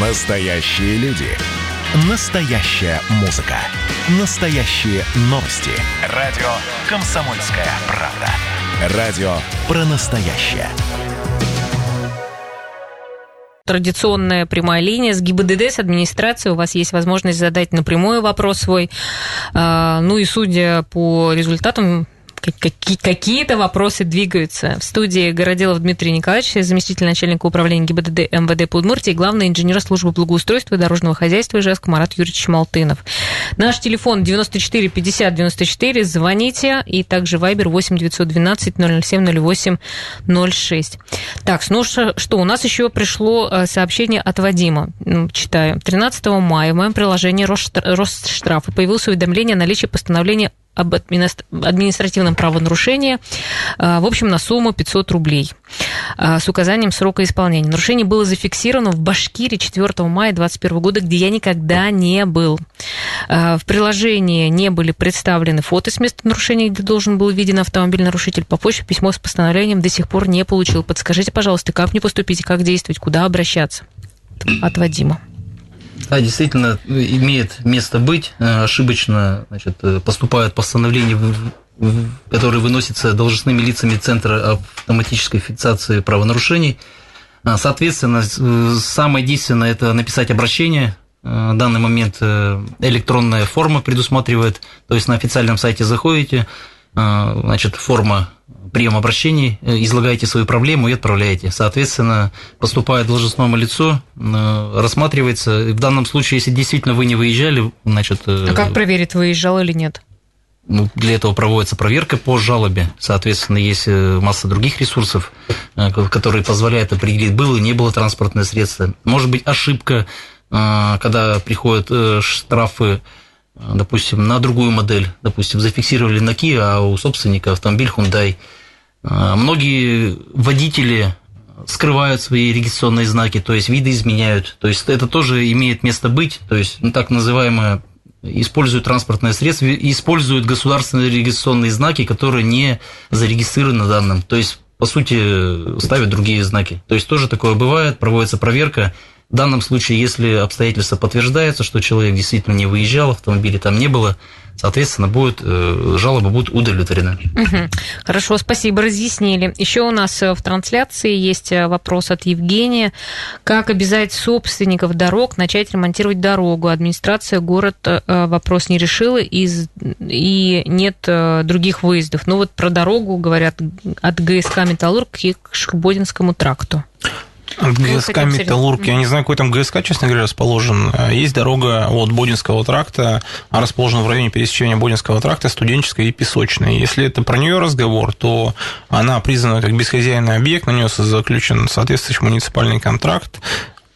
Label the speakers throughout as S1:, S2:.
S1: Настоящие люди. Настоящая музыка. Настоящие новости. Радио «Комсомольская правда». Радио про настоящее.
S2: традиционная прямая линия с ГИБДД, с администрацией. У вас есть возможность задать напрямую вопрос свой. А, ну и судя по результатам какие-то вопросы двигаются. В студии Городилов Дмитрий Николаевич, заместитель начальника управления ГИБДД МВД по Удмуртии, главный инженер службы благоустройства и дорожного хозяйства Ижевск Марат Юрьевич Малтынов. Наш телефон 94 50 94, звоните, и также Вайбер 8 912 007 08 06. Так, ну что, у нас еще пришло э, сообщение от Вадима, читаю. 13 мая в моем приложении Росштрафы появилось уведомление о наличии постановления об административном правонарушении, а, в общем, на сумму 500 рублей а, с указанием срока исполнения. Нарушение было зафиксировано в Башкирии 4 мая 2021 года, где я никогда не был. А, в приложении не были представлены фото с места нарушения, где должен был виден автомобиль нарушитель. По почте письмо с постановлением до сих пор не получил. Подскажите, пожалуйста, как мне поступить, как действовать, куда обращаться? От Вадима.
S3: Да, действительно, имеет место быть. Э, ошибочно значит, э, поступают постановления, которые выносятся должностными лицами Центра автоматической фиксации правонарушений. А, соответственно, э, самое действенное – это написать обращение. В данный момент электронная форма предусматривает, то есть на официальном сайте заходите, значит, форма прием обращений, э, излагаете свою проблему и отправляете. Соответственно, поступает должностному лицу, э, рассматривается. В данном случае, если действительно вы не выезжали, значит...
S2: Э, а как проверить, выезжал или нет?
S3: Ну, для этого проводится проверка по жалобе. Соответственно, есть масса других ресурсов, которые позволяют определить, было или не было транспортное средство. Может быть, ошибка, когда приходят штрафы допустим, на другую модель, допустим, зафиксировали на Kia, а у собственника автомобиль Hyundai. А, многие водители скрывают свои регистрационные знаки, то есть виды изменяют. То есть это тоже имеет место быть, то есть ну, так называемое используют транспортное средство, используют государственные регистрационные знаки, которые не зарегистрированы на данном. То есть, по сути, ставят другие знаки. То есть тоже такое бывает, проводится проверка, в данном случае, если обстоятельства подтверждаются, что человек действительно не выезжал, автомобиля там не было, соответственно, будет, э, жалоба будет удовлетворена.
S2: Угу. Хорошо, спасибо, разъяснили. Еще у нас э, в трансляции есть э, вопрос от Евгения. Как обязать собственников дорог начать ремонтировать дорогу? Администрация город вопрос не решила, и, и нет других выездов. Ну вот про дорогу говорят от ГСК «Металлург» к Шхбодинскому тракту.
S4: От ГСК «Металлург». Я не знаю, какой там ГСК, честно говоря, расположен. Есть дорога от Бодинского тракта, расположена в районе пересечения Бодинского тракта, студенческая и песочная. Если это про нее разговор, то она признана как бесхозяйный объект, на нее заключен соответствующий муниципальный контракт.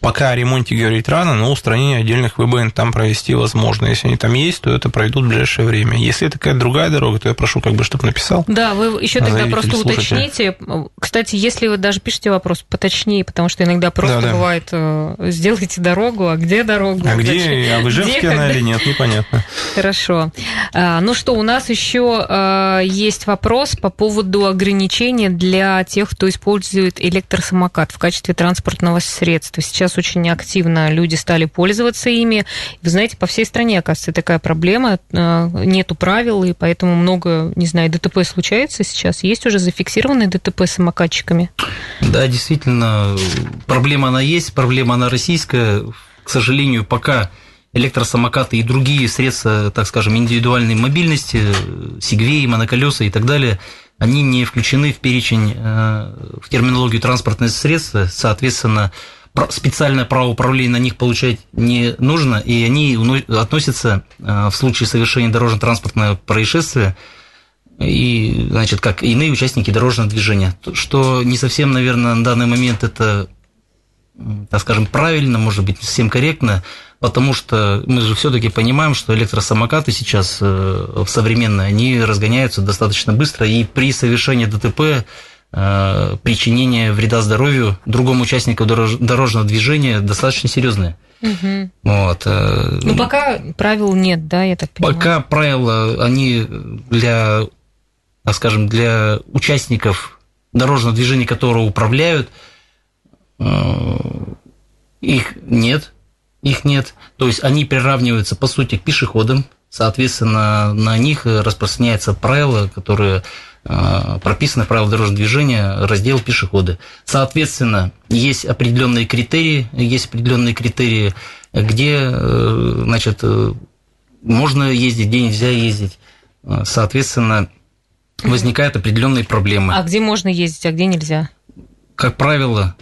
S4: Пока о ремонте говорить рано, но устранение отдельных ВБН там провести возможно. Если они там есть, то это пройдут в ближайшее время. Если это какая-то другая дорога, то я прошу, как бы, чтобы написал.
S2: Да, вы еще тогда просто слушателя. уточните. Кстати, если вы даже пишете вопрос поточнее, потому что иногда просто да, да. бывает, э, сделайте дорогу, а где дорогу?
S4: А где, а в Ижевске она или нет, непонятно.
S2: Хорошо. А, ну что, у нас еще а, есть вопрос по поводу ограничения для тех, кто использует электросамокат в качестве транспортного средства. Сейчас сейчас очень активно люди стали пользоваться ими. Вы знаете, по всей стране, оказывается, такая проблема. Э, нету правил, и поэтому много, не знаю, ДТП случается сейчас. Есть уже зафиксированные ДТП с самокатчиками?
S3: Да, действительно, проблема она есть, проблема она российская. К сожалению, пока электросамокаты и другие средства, так скажем, индивидуальной мобильности, сигвеи, моноколеса и так далее, они не включены в перечень, э, в терминологию транспортных средств, соответственно, специальное право управления на них получать не нужно, и они относятся э, в случае совершения дорожно-транспортного происшествия и, значит, как иные участники дорожного движения, что не совсем, наверное, на данный момент это, так скажем, правильно, может быть, не совсем корректно, потому что мы же все-таки понимаем, что электросамокаты сейчас э, современные, они разгоняются достаточно быстро, и при совершении ДТП причинение вреда здоровью другому участнику дорожного движения достаточно серьезное.
S2: Угу. Вот. Э, ну, пока правил нет, да, я так
S3: понимаю? Пока правила, они для, так скажем, для участников дорожного движения, которые управляют, э, их нет. их нет. То есть они приравниваются, по сути, к пешеходам. Соответственно, на них распространяются правила, которые э, прописаны в правилах дорожного движения, раздел пешеходы. Соответственно, есть определенные критерии, есть определенные критерии, где, э, значит, э, можно ездить, где нельзя ездить. Соответственно, возникают определенные проблемы.
S2: А где можно ездить, а где нельзя?
S3: Как правило,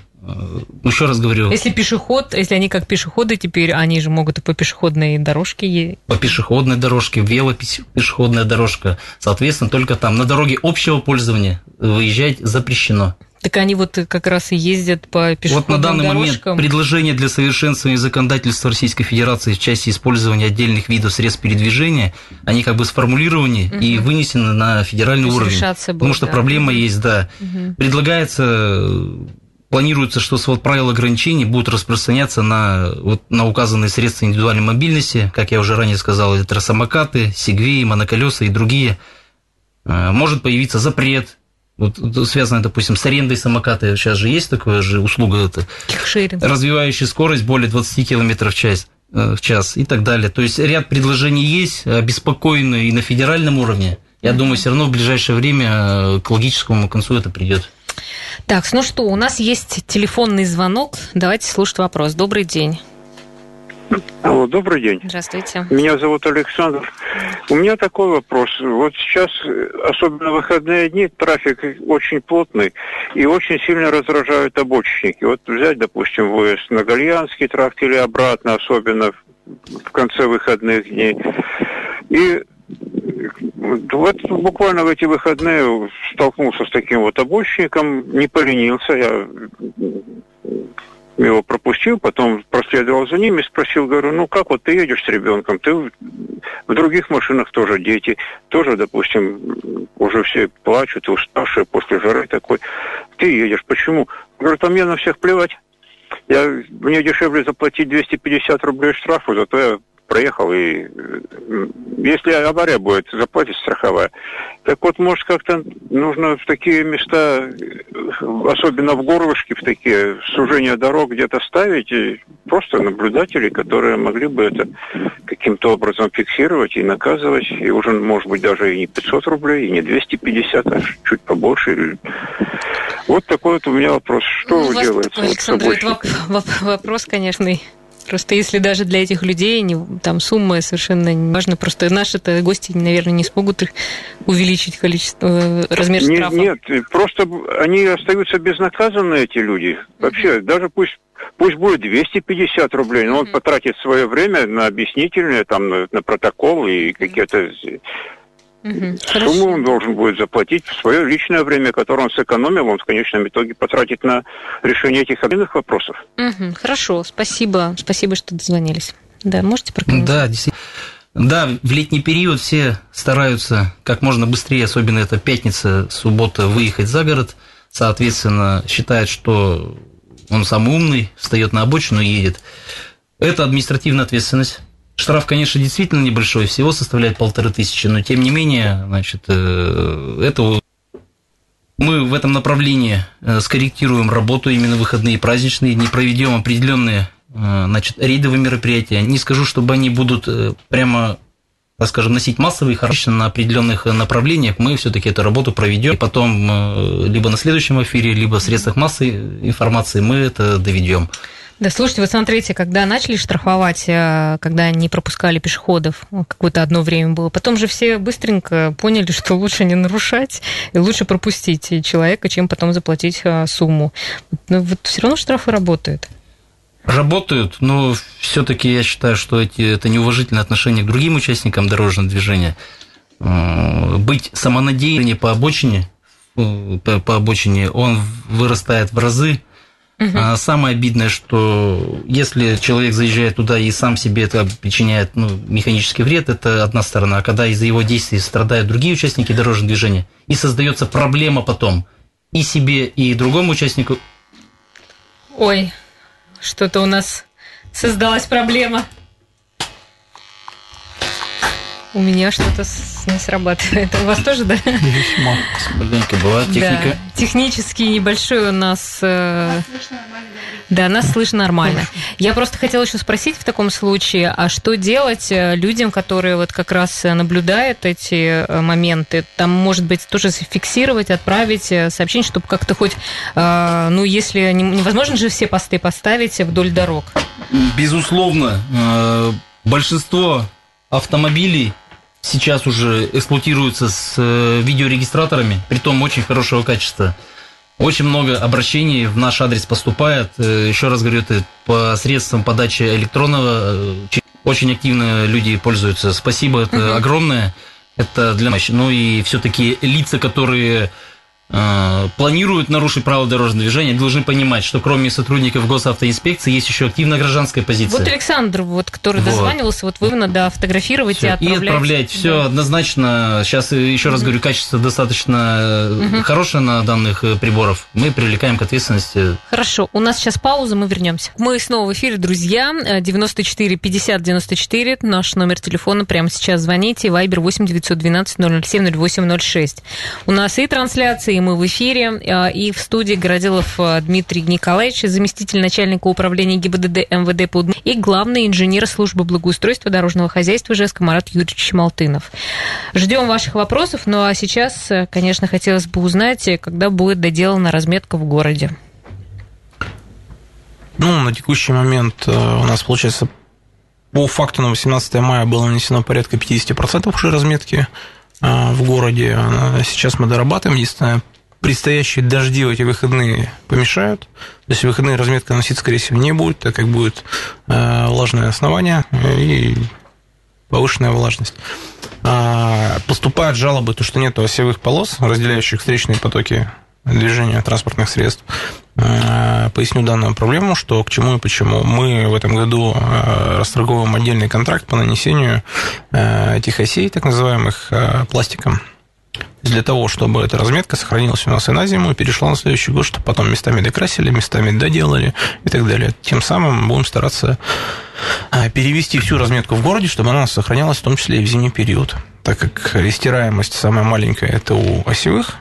S3: еще раз говорю.
S2: Если пешеход, если они как пешеходы теперь, они же могут и по пешеходной дорожке ездить.
S3: По пешеходной дорожке, велопешеходная дорожка. Соответственно, только там на дороге общего пользования выезжать запрещено.
S2: Так они вот как раз и ездят по пешеходным
S3: Вот на данный
S2: дорожкам.
S3: момент предложение для совершенствования законодательства Российской Федерации в части использования отдельных видов средств передвижения, они как бы сформулированы угу. и вынесены на федеральный уровень. Будет, потому что да. проблема есть, да. Угу. Предлагается Планируется, что свод правил ограничений будут распространяться на, вот, на указанные средства индивидуальной мобильности, как я уже ранее сказал, электросамокаты, сегвеи, моноколеса и другие. Э, может появиться запрет, вот, связанный, допустим, с арендой самоката. Сейчас же есть такая же услуга, это, развивающая скорость более 20 км в час э, в час и так далее. То есть ряд предложений есть, обеспокоенные и на федеральном уровне. Я думаю, все равно в ближайшее время э, к логическому концу это придет.
S2: Так, ну что, у нас есть телефонный звонок. Давайте слушать вопрос. Добрый день.
S5: Алло, добрый день.
S2: Здравствуйте.
S5: Меня зовут Александр. У меня такой вопрос. Вот сейчас, особенно выходные дни, трафик очень плотный и очень сильно раздражают обочечники. Вот взять, допустим, выезд на Гальянский тракт или обратно, особенно в конце выходных дней. И вот буквально в эти выходные столкнулся с таким вот обочником, не поленился, я его пропустил, потом проследовал за ними, спросил, говорю, ну как вот ты едешь с ребенком, ты в других машинах тоже дети, тоже, допустим, уже все плачут, уставшие после жары такой, ты едешь, почему? Говорю, там мне на всех плевать. Я, мне дешевле заплатить 250 рублей штрафу, зато я проехал, и если авария будет, заплатит страховая. Так вот, может, как-то нужно в такие места, особенно в горлышке, в такие сужения дорог где-то ставить, и просто наблюдателей, которые могли бы это каким-то образом фиксировать и наказывать, и уже, может быть, даже и не 500 рублей, и не 250, а чуть побольше. Вот такой вот у меня вопрос. Что ну, делается?
S2: Александр, вот это вопрос, конечно, Просто если даже для этих людей не, там сумма совершенно не важна, просто наши-то гости, наверное, не смогут увеличить количество, э, размер штрафа.
S5: Нет, нет, просто они остаются безнаказанные, эти люди. Вообще, mm-hmm. даже пусть пусть будет 250 рублей, но mm-hmm. он потратит свое время на объяснительные, там, на, на протокол и какие-то Угу, Сумму он должен будет заплатить в свое личное время, которое он сэкономил, он в конечном итоге потратит на решение этих отдельных вопросов.
S2: Угу, хорошо, спасибо. Спасибо, что дозвонились. Да, можете прокомментировать?
S3: Да, действительно. Да, в летний период все стараются как можно быстрее, особенно это пятница, суббота, выехать за город. Соответственно, считают, что он самый умный, встает на обочину и едет. Это административная ответственность Штраф, конечно, действительно небольшой, всего составляет полторы тысячи, но тем не менее, значит, э, это мы в этом направлении э, скорректируем работу именно выходные и праздничные дни, проведем определенные э, значит, рейдовые мероприятия. Не скажу, чтобы они будут прямо так скажем, носить массовый характер на определенных направлениях, мы все-таки эту работу проведем. И потом либо на следующем эфире, либо в средствах массы информации мы это доведем.
S2: Да, слушайте, вы смотрите, когда начали штрафовать, э, когда не пропускали пешеходов, ну, какое-то одно время было, потом же все быстренько поняли, что лучше не нарушать и лучше пропустить человека, чем потом заплатить э, сумму. Но вот все равно штрафы работают.
S3: Работают, но все-таки я считаю, что эти, это неуважительное отношение к другим участникам дорожного движения. Э, быть самонадеяннее по обочине, по, по обочине, он вырастает в разы, Угу. А самое обидное, что если человек заезжает туда и сам себе это причиняет ну, механический вред, это одна сторона. А когда из-за его действий страдают другие участники дорожного движения, и создается проблема потом и себе, и другому участнику.
S2: Ой, что-то у нас создалась проблема. У меня что-то не срабатывает. У вас тоже, да?
S3: Весьма. Была техника. Да.
S2: Технически небольшой у нас... Э, да, нас слышно нормально. Я просто хотела еще спросить в таком случае, а что делать э, людям, которые вот как раз наблюдают эти э, моменты? Там, может быть, тоже зафиксировать, отправить сообщение, чтобы как-то хоть, ну, если невозможно же все посты поставить вдоль дорог.
S3: Безусловно, большинство автомобилей сейчас уже эксплуатируются с э, видеорегистраторами, при том очень хорошего качества. Очень много обращений в наш адрес поступает. Э, еще раз говорю, это по средствам подачи электронного. Э, очень активно люди пользуются. Спасибо, это угу. огромное. Это для нас. Ну и все-таки лица, которые планируют нарушить правила дорожного движения, должны понимать, что кроме сотрудников госавтоинспекции есть еще активная гражданская позиция.
S2: Вот Александр, вот, который вот. дозванивался, вот вы надо фотографировать
S3: все. и отправлять. И отправлять. Все да. однозначно. Сейчас, еще раз говорю, качество достаточно угу. хорошее на данных э, приборов. Мы привлекаем к ответственности.
S2: Хорошо. У нас сейчас пауза, мы вернемся. Мы снова в эфире, друзья. 94 50 94. Наш номер телефона прямо сейчас звоните. Вайбер 8 912 007 0806. У нас и трансляции, мы в эфире. Э, и в студии Городилов э, Дмитрий Николаевич, заместитель начальника управления ГИБДД МВД по и главный инженер службы благоустройства дорожного хозяйства ЖЭС Марат Юрьевич Малтынов. Ждем ваших вопросов. Ну а сейчас, э, конечно, хотелось бы узнать, когда будет доделана разметка в городе.
S4: Ну, на текущий момент у нас, получается, по факту на 18 мая было нанесено порядка 50% уже разметки в городе. Сейчас мы дорабатываем. Единственное, предстоящие дожди в эти выходные помешают. То есть выходные разметка носить, скорее всего, не будет, так как будет э, влажное основание и повышенная влажность. А, поступают жалобы, то, что нет осевых полос, разделяющих встречные потоки движения транспортных средств. А, поясню данную проблему, что к чему и почему. Мы в этом году э, расторговываем отдельный контракт по нанесению э, этих осей, так называемых, пластиком для того, чтобы эта разметка сохранилась у нас и на зиму, и перешла на следующий год, чтобы потом местами докрасили, местами доделали и так далее. Тем самым будем стараться перевести всю разметку в городе, чтобы она сохранялась в том числе и в зимний период. Так как рестираемость самая маленькая – это у осевых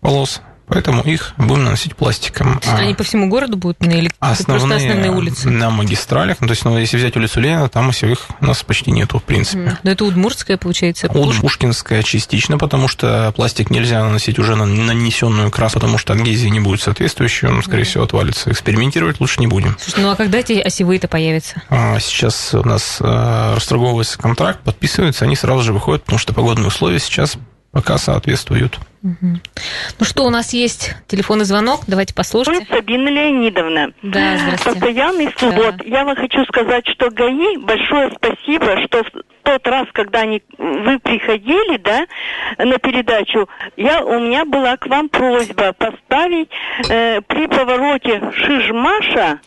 S4: полос, Поэтому их будем наносить пластиком.
S2: Они по всему городу будут на электро...
S4: основные, основные улицы? На магистралях. Ну, то есть, ну, если взять улицу Ленина, там осевых у нас почти нету, в принципе.
S2: Но это Удмуртская, получается?
S4: Удмуртская частично, потому что пластик нельзя наносить уже на нанесенную краску, потому что адгезии не будет соответствующей, он, скорее всего, отвалится. Экспериментировать лучше не будем.
S2: Слушай, ну а когда эти осевые-то появятся?
S4: А, сейчас у нас э, расторговывается контракт, подписывается, они сразу же выходят, потому что погодные условия сейчас пока соответствуют.
S2: Ну что, у нас есть телефонный звонок, давайте послушаем.
S6: Сабина Леонидовна.
S2: Да, здравствуйте.
S6: Постоянный суд. Да. Вот, я вам хочу сказать, что ГАИ, большое спасибо, что в тот раз, когда они, вы приходили, да, на передачу, я, у меня была к вам просьба поставить э, при повороте Шижмаша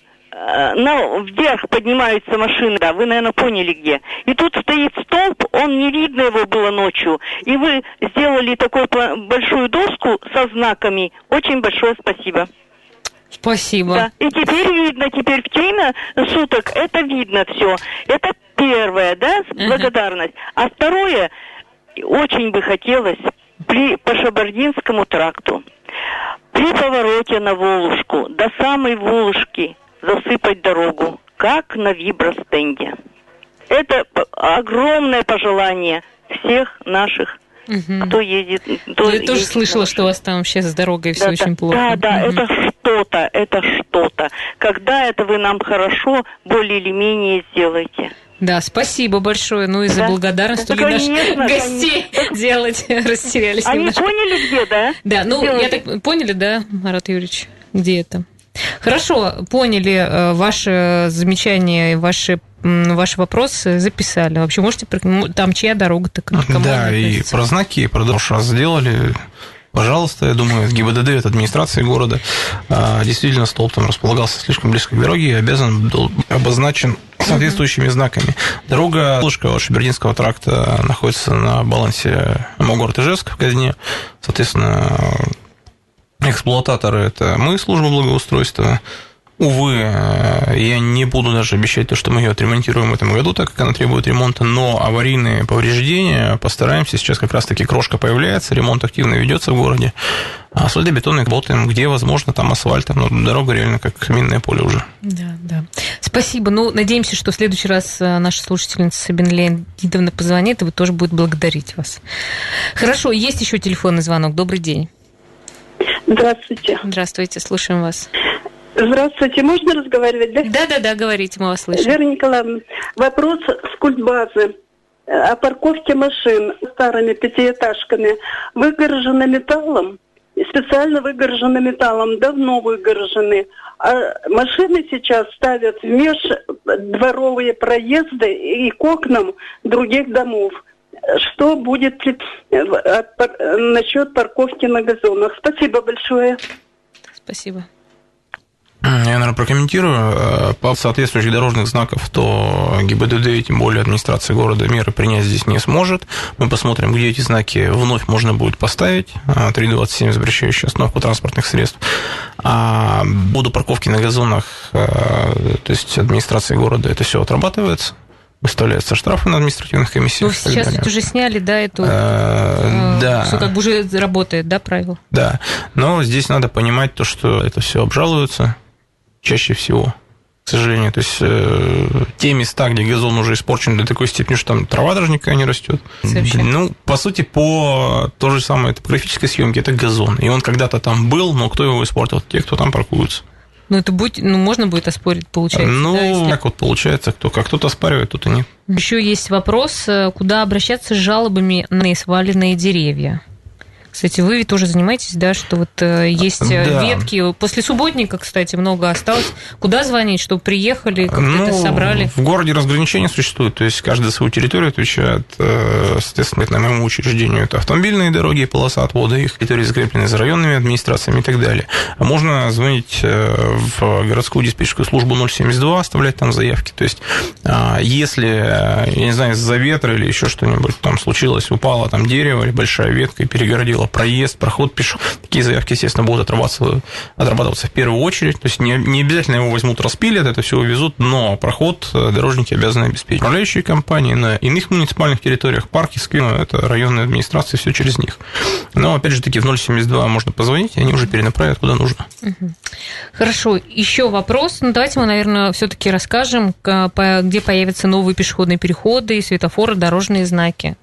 S6: на, вверх поднимаются машины, да, вы, наверное, поняли где. И тут стоит столб, он не видно его было ночью. И вы сделали такую большую доску со знаками. Очень большое спасибо.
S2: Спасибо.
S6: Да. И теперь видно, теперь в время суток это видно все. Это первое, да, благодарность. Uh-huh. А второе, очень бы хотелось при, по Шабардинскому тракту, при повороте на Волушку, до самой Волушки, засыпать дорогу, как на вибростенде. Это огромное пожелание всех наших Угу. Кто едет,
S2: кто Я тоже слышала, что у вас там сейчас с дорогой все
S6: да,
S2: очень
S6: да,
S2: плохо.
S6: Да, да, угу. это что-то, это что-то. Когда это вы нам хорошо, более или менее сделаете.
S2: Да, спасибо большое. Ну и за да. благодарность, да, наших гостей конечно. делать растерялись.
S6: Они немножко. поняли, где, да?
S2: Да, ну, Делайте. я так поняли, да, Марат Юрьевич, где это? Хорошо, поняли э, ваши замечания, ваши ваши вопросы записали. Вообще можете там чья дорога-то?
S4: Да, и про знаки, и про дорожку раз сделали. Пожалуйста, я думаю, ГИБДД, это администрация города, а, действительно столб там располагался слишком близко к дороге и обязан был обозначен соответствующими знаками. Дорога Лужка Шабердинского тракта находится на балансе Могород Ижевск в Казне. Соответственно, Эксплуататоры – это мы, служба благоустройства, Увы, э, я не буду даже обещать то, что мы ее отремонтируем в этом году, так как она требует ремонта, но аварийные повреждения постараемся. Сейчас как раз-таки крошка появляется, ремонт активно ведется в городе. А асфальтобетонный работаем, где возможно, там асфальтом, но дорога реально как минное поле уже.
S2: Да, да. Спасибо. Ну, надеемся, что в следующий раз э, наша слушательница Сабина Леонидовна позвонит, и вы тоже будет благодарить вас. Хорошо, есть еще телефонный звонок. Добрый день.
S7: Здравствуйте.
S2: Здравствуйте, слушаем вас.
S7: Здравствуйте, можно разговаривать, да?
S2: Да, да, да, говорите, мы вас слышим.
S7: Вера Николаевна, вопрос с культбазы о парковке машин старыми пятиэтажками выгорожены металлом, специально выгорожены металлом, давно выгорожены. А машины сейчас ставят в междворовые проезды и к окнам других домов. Что будет насчет парковки на газонах? Спасибо большое.
S2: Спасибо.
S4: Я, наверное, прокомментирую. Э, по соответствующих дорожных знаков, то ГИБДД, тем более администрация города, меры принять здесь не сможет. Мы посмотрим, где эти знаки вновь можно будет поставить. 3.27, запрещающая остановку транспортных средств. А буду парковки на газонах, э, то есть администрация города, это все отрабатывается выставляются штрафы на административных комиссиях.
S2: Ну, сейчас ведь уже сняли, да, эту... Э, да. Все как бы уже работает, да, правило?
S4: Да, но здесь надо понимать то, что это все обжалуется, чаще всего, к сожалению. То есть э, те места, где газон уже испорчен до такой степени, что там трава даже никакая не растет. Ну, по сути, по той же самой топографической съемке это газон. И он когда-то там был, но кто его испортил? Те, кто там паркуются.
S2: Ну, это будет, ну, можно будет оспорить, получается.
S4: Ну,
S2: да,
S4: если... как вот получается, кто как кто-то оспаривает, кто-то нет.
S2: Еще есть вопрос, э, куда обращаться с жалобами на сваленные деревья. Кстати, вы ведь тоже занимаетесь, да, что вот э, есть э, да. ветки. После субботника, кстати, много осталось. Куда звонить, чтобы приехали, как-то ну, это собрали?
S4: В городе разграничения существует, то есть каждая свою территорию отвечает, э, соответственно, на моему учреждению это автомобильные дороги, полоса отвода, их территории закреплены за районными администрациями и так далее. А можно звонить в городскую диспетчерскую службу 072, оставлять там заявки. То есть, а, если, я не знаю, из-за ветра или еще что-нибудь там случилось, упало там дерево или большая ветка и перегородила проезд, проход пешеход. Такие заявки, естественно, будут отрабатываться, отрабатываться в первую очередь. То есть не, не обязательно его возьмут, распилят, это все увезут, но проход э, дорожники обязаны обеспечить. Управляющие компании на иных муниципальных территориях, парки, скверы, это районные администрации, все через них. Но, опять же таки, в 072 можно позвонить, и они уже перенаправят куда нужно.
S2: Хорошо. Еще вопрос. Ну, давайте мы, наверное, все-таки расскажем, где появятся новые пешеходные переходы, светофоры, дорожные знаки.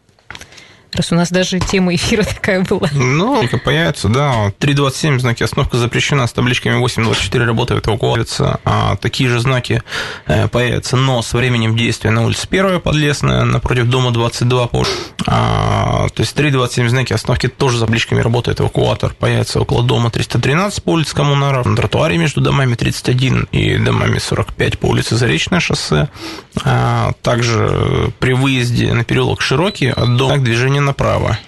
S2: Раз у нас даже тема эфира такая была.
S4: Ну, появится, да. 3.27 знаки остановка запрещена с табличками 8.24 работает эвакуация. А такие же знаки э, появятся, но с временем действия на улице 1 Подлесная, напротив дома 22. А, то есть 3.27 знаки остановки тоже с табличками работает эвакуатор. Появится около дома 313 по улице Коммунаров, на тротуаре между домами 31 и домами 45 по улице Заречное шоссе. А, также при выезде на переулок Широкий от дома к движению направо.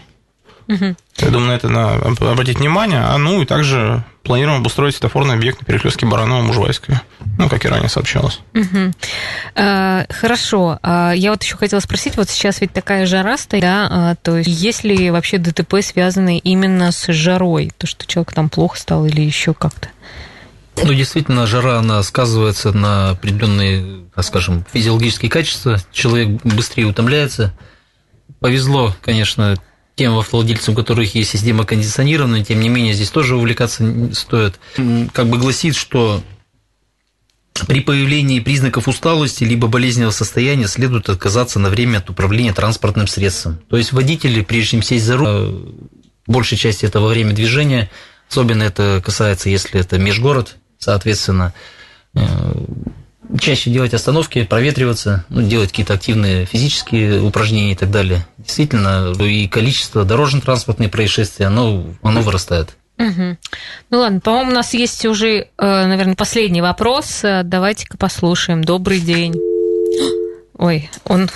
S4: Угу. Я думаю, на это надо обратить внимание. А ну и также планируем обустроить светофорный объект на перекрестке Баранова-Мужвайская. Ну, как и ранее сообщалось.
S2: Угу. А, хорошо. А, я вот еще хотела спросить, вот сейчас ведь такая жара стоит, да, а, то есть есть ли вообще ДТП, связанные именно с жарой? То, что человек там плохо стал или еще как-то?
S3: Ну, действительно, жара, она сказывается на определенные, так скажем, физиологические качества. Человек быстрее утомляется. Повезло, конечно, тем автовладельцам, у которых есть система кондиционирования, тем не менее, здесь тоже увлекаться стоит. Как бы гласит, что при появлении признаков усталости либо болезненного состояния следует отказаться на время от управления транспортным средством. То есть водители, прежде чем сесть за руль, э, большей части этого время движения, особенно это касается, если это межгород, соответственно, э, чаще делать остановки, проветриваться, ну, делать какие-то активные физические упражнения и так далее. Действительно, и количество дорожно-транспортных происшествий, оно, оно вырастает.
S2: Угу. Ну ладно, по-моему, у нас есть уже, э, наверное, последний вопрос. Давайте-ка послушаем. Добрый день. Ой, он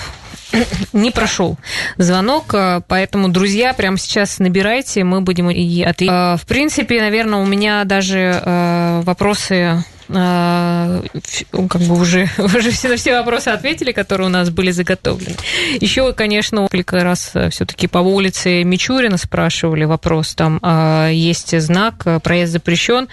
S2: не прошел звонок, э, поэтому, друзья, прямо сейчас набирайте, мы будем и ответить. Э, в принципе, наверное, у меня даже вопросы как бы уже, уже все, на все вопросы ответили, которые у нас были заготовлены. Еще, конечно, несколько раз все-таки по улице Мичурина спрашивали вопрос, там а, есть знак, проезд запрещен,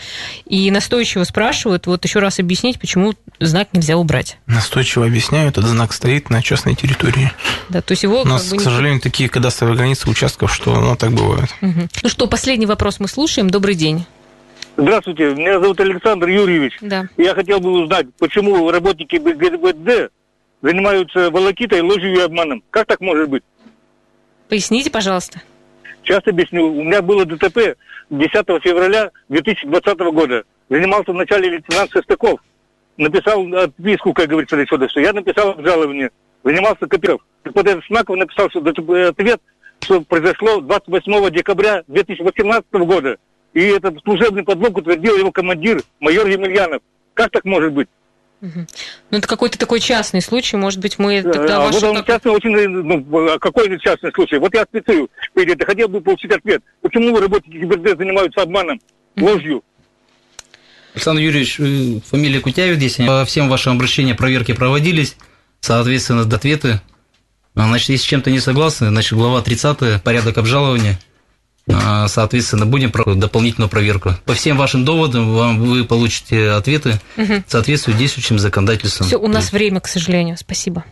S2: и настойчиво спрашивают, вот еще раз объяснить, почему знак нельзя убрать.
S4: Настойчиво объясняю, этот знак стоит на частной территории.
S2: Да, то есть его...
S4: У нас, как бы, к сожалению, такие кадастровые границы участков, что ну, так бывает.
S2: Угу. Ну что, последний вопрос мы слушаем. Добрый день.
S8: Здравствуйте, меня зовут Александр Юрьевич.
S2: Да.
S8: Я хотел бы узнать, почему работники ГИБДД занимаются волокитой, ложью и обманом. Как так может быть?
S2: Поясните, пожалуйста.
S8: Сейчас объясню. У меня было ДТП 10 февраля 2020 года. Занимался вначале лейтенант Шестаков. Написал отписку, как говорится, отсюда все. Я написал обжалование. Занимался Копиров. Под этот Смаков написал что ответ, что произошло 28 декабря 2018 года. И этот служебный подлог утвердил его командир, майор Емельянов. Как так может быть?
S2: Угу. Ну, это какой-то такой частный случай, может быть, мы тогда
S8: а
S2: вашу...
S8: Вот он частный очень, ну, а какой это частный случай? Вот я специю, это хотел бы получить ответ. Почему вы работаете ГИБДД занимаются обманом, ложью?
S3: Александр Юрьевич, фамилия Кутявит здесь. По всем вашим обращениям проверки проводились, соответственно, ответы. Значит, если с чем-то не согласны, значит, глава 30 порядок обжалования – а, соответственно, будем проводить дополнительную проверку. По всем вашим доводам вам, вы получите ответы, угу. соответствуют действующим законодательствам.
S2: Все, у нас время, к сожалению. Спасибо.